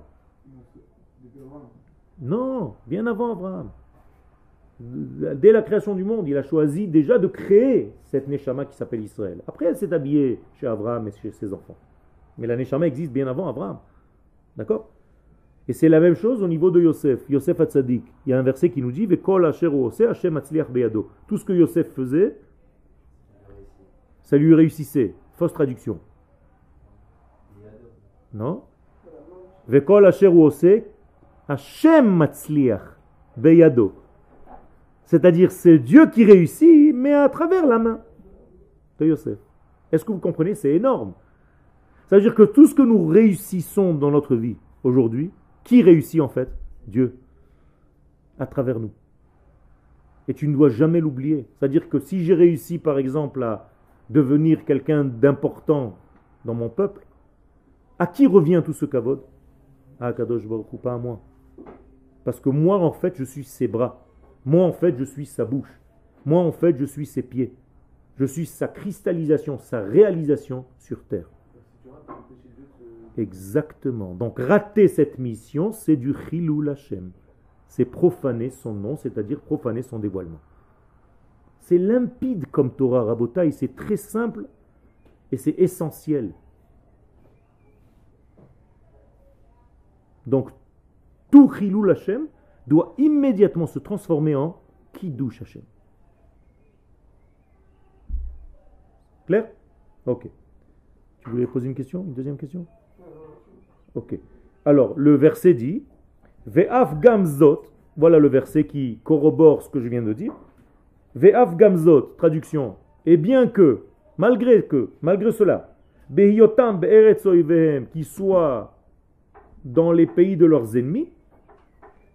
Non, bien avant Abraham. Dès la création du monde, il a choisi déjà de créer cette Neshama qui s'appelle Israël. Après, elle s'est habillée chez Abraham et chez ses enfants. Mais la Neshama existe bien avant Abraham. D'accord? Et c'est la même chose au niveau de Yosef. Yosef Hatzadik. Il y a un verset qui nous dit Tout ce que Yosef faisait, ça lui réussissait. Fausse traduction. Non? Vekol asher Hashem matzliach beyado. C'est-à-dire, c'est Dieu qui réussit, mais à travers la main de Yosef. Est-ce que vous comprenez? C'est énorme. Ça veut dire que tout ce que nous réussissons dans notre vie aujourd'hui, qui réussit en fait? Dieu. À travers nous. Et tu ne dois jamais l'oublier. C'est-à-dire que si j'ai réussi, par exemple, à devenir quelqu'un d'important dans mon peuple, à qui revient tout ce kavod? À Kadosh Baruch pas à moi. Parce que moi, en fait, je suis ses bras. Moi, en fait, je suis sa bouche. Moi, en fait, je suis ses pieds. Je suis sa cristallisation, sa réalisation sur terre. Exactement. Donc, rater cette mission, c'est du chilou Hashem. C'est profaner son nom, c'est-à-dire profaner son dévoilement. C'est limpide comme Torah Rabotai, c'est très simple et c'est essentiel. Donc, tout Chilou Hashem doit immédiatement se transformer en Kiddush Hashem. Clair? Ok. Tu voulais poser une question? Une deuxième question? Ok. Alors, le verset dit Ve'af gamzot, voilà le verset qui corrobore ce que je viens de dire. Ve'af gamzot, traduction. Et bien que, malgré que, malgré cela, Be'hiotam qui soit dans les pays de leurs ennemis,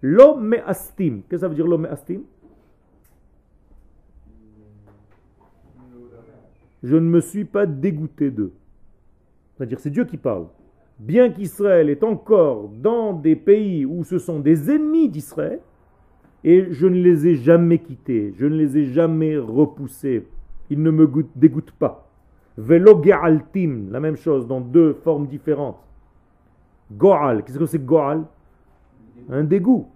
l'homme astim. Qu'est-ce que ça veut dire l'homme astim Je ne me suis pas dégoûté d'eux. C'est-à-dire, c'est Dieu qui parle. Bien qu'Israël est encore dans des pays où ce sont des ennemis d'Israël, et je ne les ai jamais quittés, je ne les ai jamais repoussés, ils ne me dégoûtent pas. Velo la même chose dans deux formes différentes. Go'al, qu'est-ce que c'est Go'al? Un dégoût.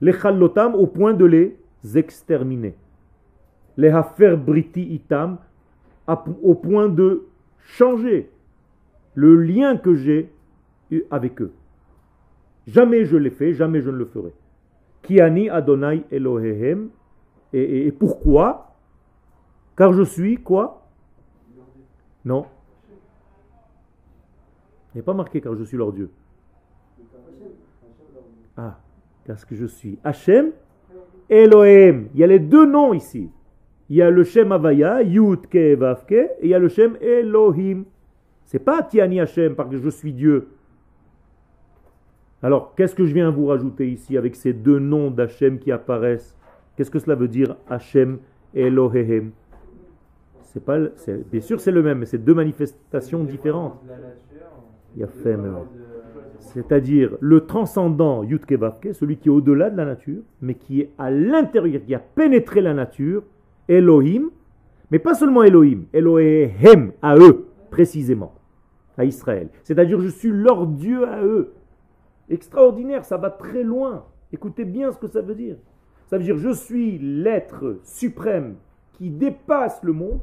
Les challotam au point de les exterminer. Les hafer briti itam au point de changer le lien que j'ai avec eux. Jamais je l'ai fait, jamais je ne le ferai. Kiani Adonai Elohehem. Et, et pourquoi? Car je suis quoi? Non. Il n'est pas marqué car je suis leur Dieu. Ah, parce que je suis Hachem, Elohim. Il y a les deux noms ici. Il y a le Shem Avaya, Yud Ke Vavke, et il y a le Shem Elohim. C'est pas Tiani Hachem parce que je suis Dieu. Alors, qu'est-ce que je viens vous rajouter ici avec ces deux noms d'Hachem qui apparaissent? Qu'est-ce que cela veut dire Hachem Elohim? C'est pas, bien sûr, c'est le même, mais c'est deux manifestations différentes. Il y a fait C'est-à-dire le transcendant Yudkevavke, celui qui est au-delà de la nature, mais qui est à l'intérieur, qui a pénétré la nature, Elohim, mais pas seulement Elohim, Elohim à eux, précisément, à Israël. C'est-à-dire je suis leur Dieu à eux. Extraordinaire, ça va très loin. Écoutez bien ce que ça veut dire. Ça veut dire je suis l'être suprême qui dépasse le monde,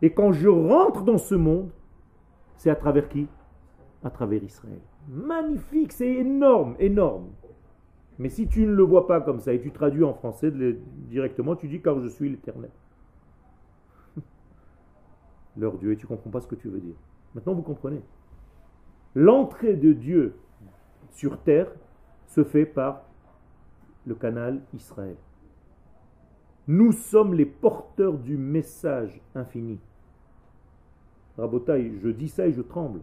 et quand je rentre dans ce monde, c'est à travers qui? À travers Israël. Magnifique, c'est énorme, énorme. Mais si tu ne le vois pas comme ça et tu traduis en français directement, tu dis car je suis l'éternel. Leur Dieu, et tu ne comprends pas ce que tu veux dire. Maintenant, vous comprenez. L'entrée de Dieu sur terre se fait par le canal Israël. Nous sommes les porteurs du message infini. Rabotaï, je dis ça et je tremble.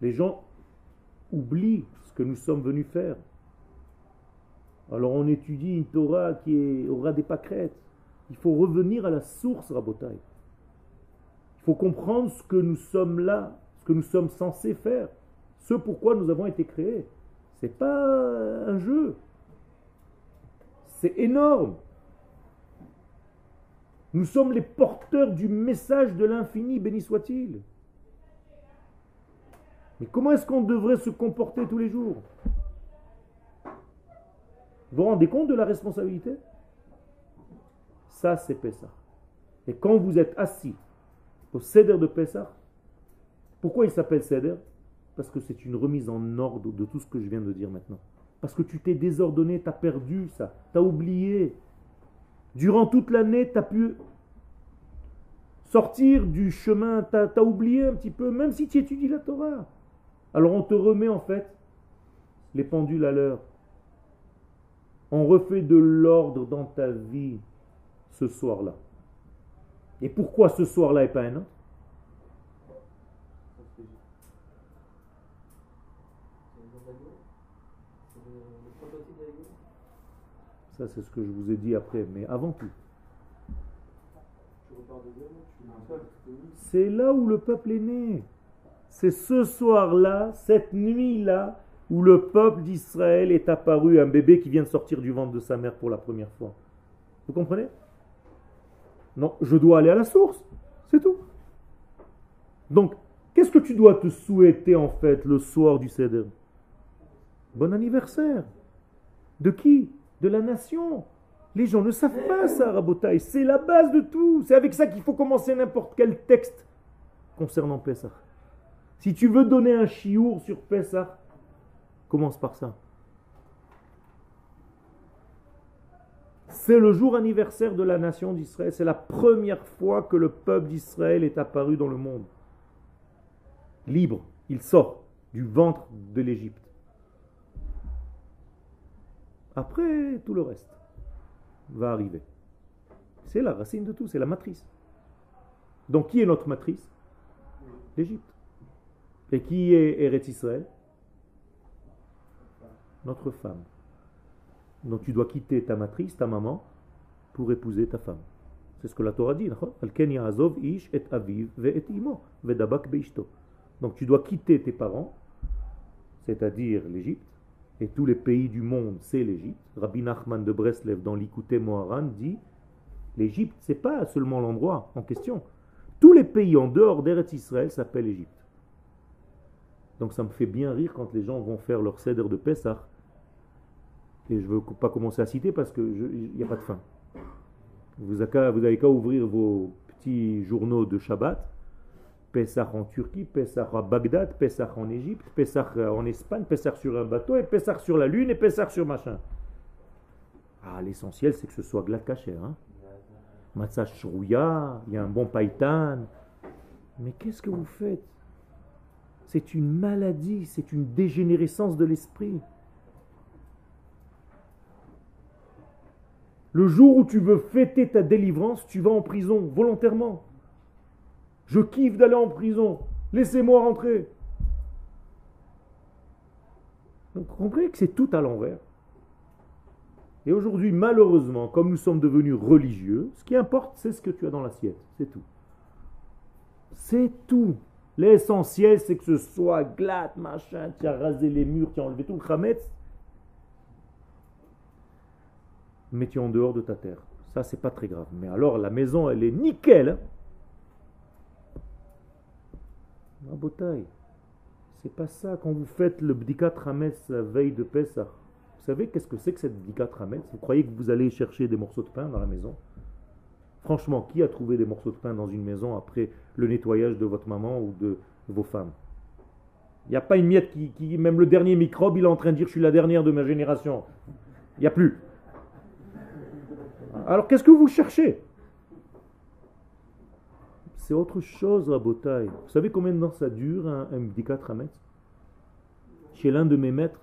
Les gens oublient ce que nous sommes venus faire. Alors on étudie une Torah qui aura des pâquerettes. Il faut revenir à la source, Rabotai. Il faut comprendre ce que nous sommes là, ce que nous sommes censés faire, ce pourquoi nous avons été créés. C'est pas un jeu. C'est énorme. Nous sommes les porteurs du message de l'infini, béni soit-il. Mais comment est-ce qu'on devrait se comporter tous les jours? Vous vous rendez compte de la responsabilité? Ça, c'est Pessah. Et quand vous êtes assis au Seder de Pessah, pourquoi il s'appelle Seder? Parce que c'est une remise en ordre de tout ce que je viens de dire maintenant. Parce que tu t'es désordonné, tu as perdu ça, tu as oublié. Durant toute l'année, tu as pu sortir du chemin, tu as, oublié un petit peu, même si tu étudies la Torah. Alors on te remet en fait les pendules à l'heure. On refait de l'ordre dans ta vie ce soir-là. Et pourquoi ce soir-là et pas un autre Ça, c'est ce que je vous ai dit après, mais avant tout. C'est là où le peuple est né. C'est ce soir-là, cette nuit-là, où le peuple d'Israël est apparu, un bébé qui vient de sortir du ventre de sa mère pour la première fois. Vous comprenez? Non, je dois aller à la source. C'est tout. Donc, qu'est-ce que tu dois te souhaiter en fait le soir du Seder? Bon anniversaire. De qui? De la nation. Les gens ne savent pas ça, Rabotaï. C'est la base de tout. C'est avec ça qu'il faut commencer n'importe quel texte concernant Pessah. Si tu veux donner un chiour sur Pessah, commence par ça. C'est le jour anniversaire de la nation d'Israël. C'est la première fois que le peuple d'Israël est apparu dans le monde. Libre, il sort du ventre de l'Égypte. Après, tout le reste va arriver. C'est la racine de tout, c'est la matrice. Donc qui est notre matrice? L'Égypte. Et qui est Eretz Israël? Notre femme. Donc tu dois quitter ta matrice, ta maman, pour épouser ta femme. C'est ce que la Torah dit. Donc tu dois quitter tes parents, c'est-à-dire l'Égypte, et tous les pays du monde, c'est l'Égypte. Rabbi Nachman de Breslev dans l'Ikouté Moharan dit l'Égypte, c'est pas seulement l'endroit en question. Tous les pays en dehors d'Eretz Israël s'appellent Égypte. Donc ça me fait bien rire quand les gens vont faire leur cèdre de Pessah. Et je ne veux pas commencer à citer parce qu'il n'y a pas de fin. Vous avez qu'à ouvrir vos petits journaux de Shabbat. Pessah en Turquie, Pessah à Bagdad, Pessah en Égypte, Pessah en Espagne, Pessah sur un bateau, et Pessah sur la lune, et Pessah sur machin. Ah, l'essentiel, c'est que ce soit glad caché. Hein? Il y a un bon païtan. Mais qu'est-ce que vous faites? C'est une maladie, c'est une dégénérescence de l'esprit. Le jour où tu veux fêter ta délivrance, tu vas en prison volontairement. Je kiffe d'aller en prison. Laissez-moi rentrer. Donc, comprenez que c'est tout à l'envers. Et aujourd'hui, malheureusement, comme nous sommes devenus religieux, ce qui importe, c'est ce que tu as dans l'assiette. C'est tout. C'est tout. L'essentiel, c'est que ce soit glatt, machin, tu as rasé les murs, tu as enlevé tout le khametz. Mais tu es en dehors de ta terre. Ça, c'est pas très grave. Mais alors, la maison, elle est nickel. Hein. Ma bouteille. C'est pas ça. Quand vous faites le bdikat rametz la veille de Pessah, vous savez qu'est-ce que c'est que cette bdikat rametz Vous croyez que vous allez chercher des morceaux de pain dans la maison? Franchement, qui a trouvé des morceaux de pain dans une maison après le nettoyage de votre maman ou de vos femmes? Il n'y a pas une miette qui, même le dernier microbe, il est en train de dire je suis la dernière de ma génération. Il n'y a plus. Alors qu'est-ce que vous cherchez? C'est autre chose, la bouteille. Vous savez combien de temps ça dure un, un bdikat Chez l'un de mes maîtres,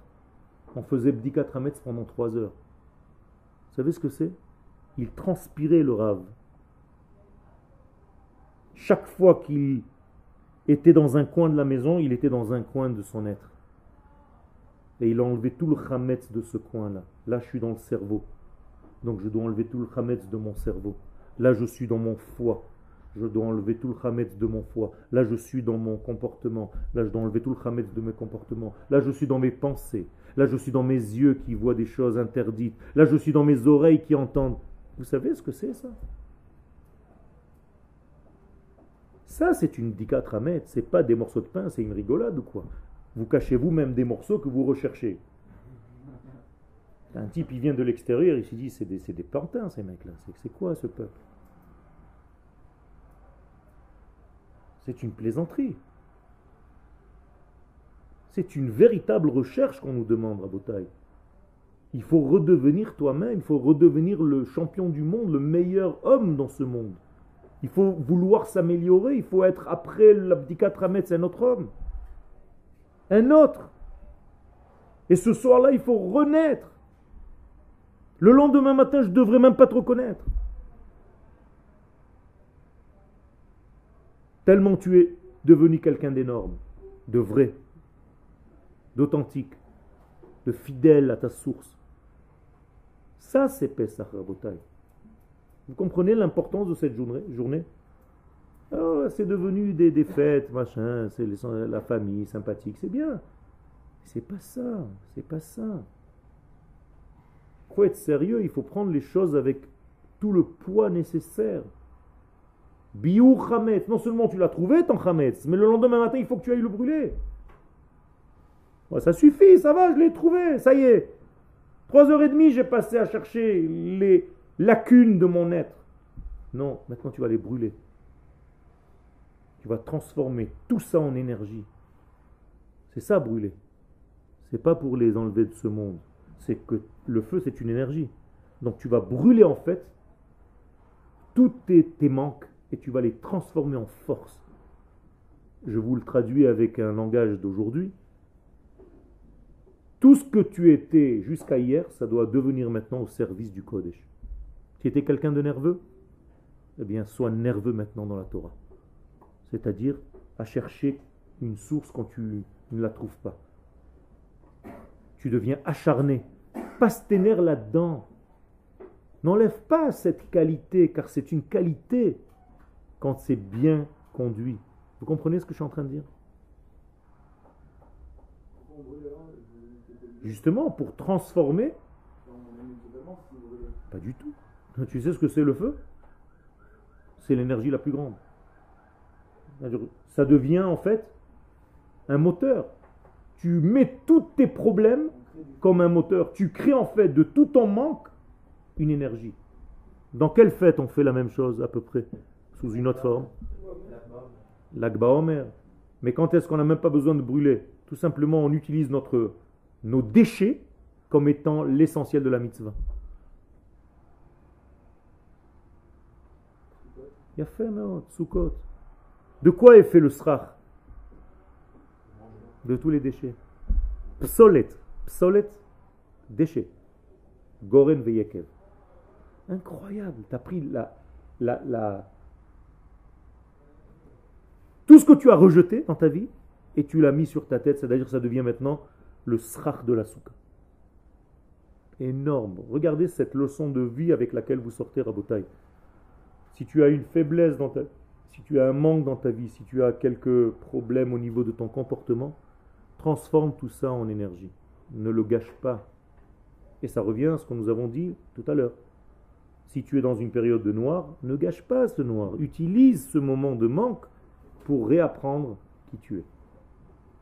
on faisait bdikat rametz pendant trois heures. Vous savez ce que c'est? Il transpirait le rave chaque fois qu'il était dans un coin de la maison, il était dans un coin de son être. Et il a enlevé tout le chametz de ce coin-là. Là, je suis dans le cerveau. Donc je dois enlever tout le chametz de mon cerveau. Là, je suis dans mon foie. je dois enlever tout le chametz de mon foie. Là, je suis dans mon comportement. Là, je dois enlever tout le chametz de mes comportements. Là, je suis dans mes pensées. Là, je suis dans mes yeux qui voient des choses interdites. Là, je suis dans mes oreilles qui entendent. Vous savez ce que c'est ça? Ça, c'est une dikatre Ce C'est pas des morceaux de pain, c'est une rigolade ou quoi? Vous cachez vous-même des morceaux que vous recherchez. Un type, il vient de l'extérieur, il se dit, c'est des, des pantins, ces mecs-là. C'est quoi ce peuple? C'est une plaisanterie. C'est une véritable recherche qu'on nous demande, à Botaï. Il faut redevenir toi-même, il faut redevenir le champion du monde, le meilleur homme dans ce monde. Il faut vouloir s'améliorer, il faut être après l'abdikat c'est un autre homme. Un autre. Et ce soir-là, il faut renaître. Le lendemain matin, je ne devrais même pas te reconnaître. Tellement tu es devenu quelqu'un d'énorme, de vrai, d'authentique, de fidèle à ta source. Ça, c'est Pesach Rabotai. Vous comprenez l'importance de cette journée, C'est devenu des, fêtes, machin, c'est la famille sympathique, c'est bien. C'est pas ça, c'est pas ça. Il faut être sérieux, il faut prendre les choses avec tout le poids nécessaire. Biou Hametz, non seulement tu l'as trouvé ton Hametz, mais le lendemain matin il faut que tu ailles le brûler. ça suffit, ça va, je l'ai trouvé, ça y est. Trois heures et demie, j'ai passé à chercher les lacunes de mon être. Non, maintenant tu vas les brûler. Tu vas transformer tout ça en énergie. C'est ça brûler. C'est pas pour les enlever de ce monde. C'est que le feu, c'est une énergie. Donc tu vas brûler en fait tous tes, tes manques et tu vas les transformer en force. Je vous le traduis avec un langage d'aujourd'hui. Tout ce que tu étais jusqu'à hier, ça doit devenir maintenant au service du Kodesh. Tu étais quelqu'un de nerveux? Eh bien, sois nerveux maintenant dans la Torah. C'est-à-dire à chercher une source quand tu ne la trouves pas. Tu deviens acharné. Passe tes nerfs là-dedans. N'enlève pas cette qualité, car c'est une qualité quand c'est bien conduit. Vous comprenez ce que je suis en train de dire? Justement, pour transformer. Pas du tout. Tu sais ce que c'est le feu? C'est l'énergie la plus grande. Ça devient en fait un moteur. Tu mets tous tes problèmes comme un moteur. Tu crées en fait de tout ton manque une énergie. Dans quelle fête on fait la même chose à peu près? Sous une autre forme L'Akba Omer. Mais quand est-ce qu'on n'a même pas besoin de brûler? Tout simplement, on utilise notre, nos déchets comme étant l'essentiel de la mitzvah. A fait Sukkot. De quoi est fait le srach De tous les déchets? Psolet. Psolet, déchets. Goren veyekev. Incroyable. Tu as pris la, la, la, tout ce que tu as rejeté dans ta vie, et tu l'as mis sur ta tête, c'est-à-dire que ça devient maintenant le srach de la souka. Énorme. Regardez cette leçon de vie avec laquelle vous sortez Rabotai. Si tu as une faiblesse dans ta si tu as un manque dans ta vie, si tu as quelques problèmes au niveau de ton comportement, transforme tout ça en énergie. Ne le gâche pas. Et ça revient à ce que nous avons dit tout à l'heure. Si tu es dans une période de noir, ne gâche pas ce noir. Utilise ce moment de manque pour réapprendre qui tu es.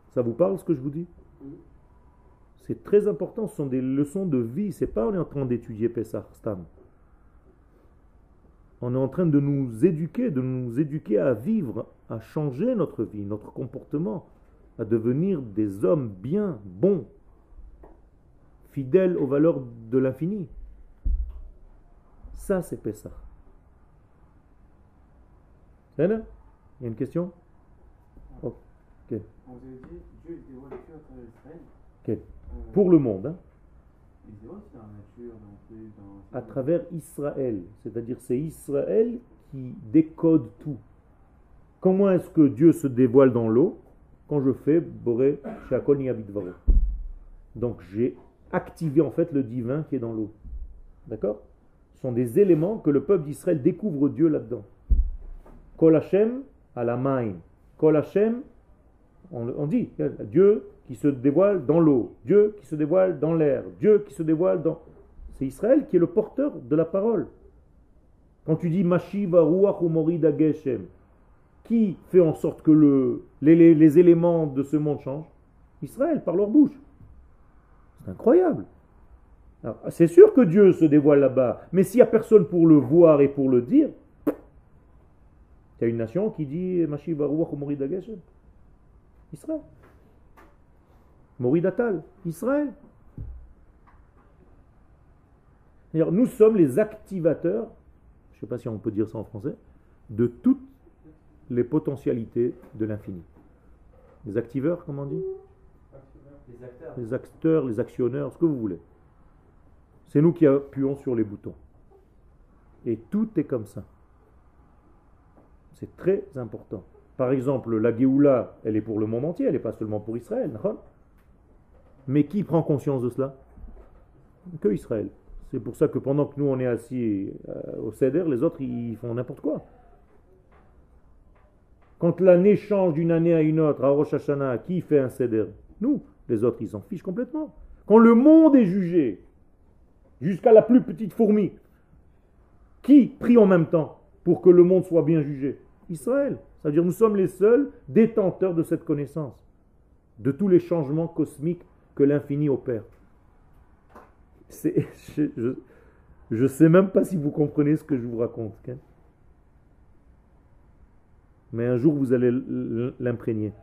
Ça vous parle ce que je vous dis? C'est très important, ce sont des leçons de vie, c'est pas on est en train d'étudier Pessah Stam. On est en train de nous éduquer, de nous éduquer à vivre, à changer notre vie, notre comportement, à devenir des hommes bien, bons, fidèles aux valeurs de l'infini. Ça, c'est Pessah. Il y a une question? Ok. On vous a dit, Dieu dévoile Dieu à travers Israël. Ok. Pour le monde. Hein. À travers Israël. C'est-à-dire c'est Israël qui décode tout. Comment est-ce que Dieu se dévoile dans l'eau? Quand je fais Boré Shakol Niyabidvaro. Donc j'ai activé en fait le divin qui est dans l'eau. D'accord? Ce sont des éléments que le peuple d'Israël découvre Dieu là-dedans. Kol Hashem à la main. Kol Hashem, on, dit, Dieu qui se dévoile dans l'eau, Dieu qui se dévoile dans l'air, Dieu qui se dévoile dans... C'est Israël qui est le porteur de la parole. Quand tu dis Mashiva Ruach Umorida Geshem, qui fait en sorte que le, les, les éléments de ce monde changent? Israël, par leur bouche. C'est incroyable. C'est sûr que Dieu se dévoile là-bas, mais s'il n'y a personne pour le voir et pour le dire, il y a une nation qui dit Mashiva Ruach Umorida Geshem. Israël. Moridatal, Israël. Nous sommes les activateurs, je ne sais pas si on peut dire ça en français, de toutes les potentialités de l'infini. Les activeurs, comment on dit Les acteurs. Les acteurs, les actionneurs, ce que vous voulez. C'est nous qui appuyons sur les boutons. Et tout est comme ça. C'est très important. Par exemple, la Géoula, elle est pour le monde entier, elle n'est pas seulement pour Israël. Mais qui prend conscience de cela? Que Israël. C'est pour ça que pendant que nous on est assis euh, au Seder, les autres ils font n'importe quoi. Quand l'année change d'une année à une autre, à Rosh Hashanah, qui fait un Seder? Nous. Les autres ils s'en fichent complètement. Quand le monde est jugé, jusqu'à la plus petite fourmi, qui prie en même temps pour que le monde soit bien jugé? Israël. C'est-à-dire nous sommes les seuls détenteurs de cette connaissance, de tous les changements cosmiques que l'infini opère. je ne sais même pas si vous comprenez ce que je vous raconte. Mais un jour, vous allez l'imprégner.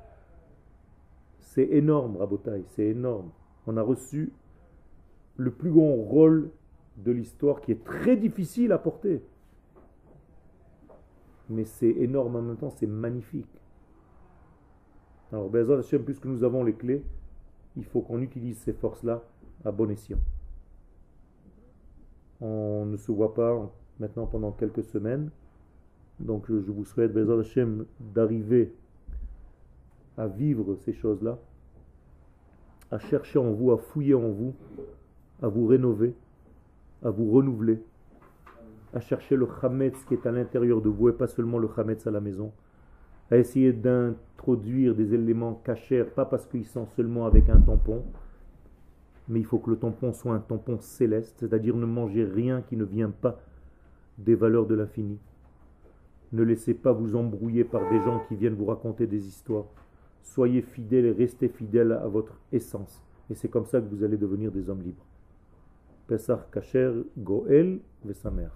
C'est énorme, Rabotai, c'est énorme. On a reçu le plus grand rôle de l'histoire qui est très difficile à porter mais c'est énorme en même temps, c'est magnifique. Alors, Bezat Hashem, puisque nous avons les clés, il faut qu'on utilise ces forces-là à bon escient. On ne se voit pas maintenant pendant quelques semaines, donc je vous souhaite, Bezat Hashem, d'arriver à vivre ces choses-là, à chercher en vous, à fouiller en vous, à vous rénover, à vous renouveler à chercher le chametz qui est à l'intérieur de vous et pas seulement le chametz à la maison, à essayer d'introduire des éléments cachers, pas parce qu'ils sont seulement avec un tampon, mais il faut que le tampon soit un tampon céleste, c'est-à-dire ne mangez rien qui ne vient pas des valeurs de l'infini. Ne laissez pas vous embrouiller par des gens qui viennent vous raconter des histoires. Soyez fidèles et restez fidèles à votre essence. Et c'est comme ça que vous allez devenir des hommes libres. Pesach Kacher, Goel, Vesamer.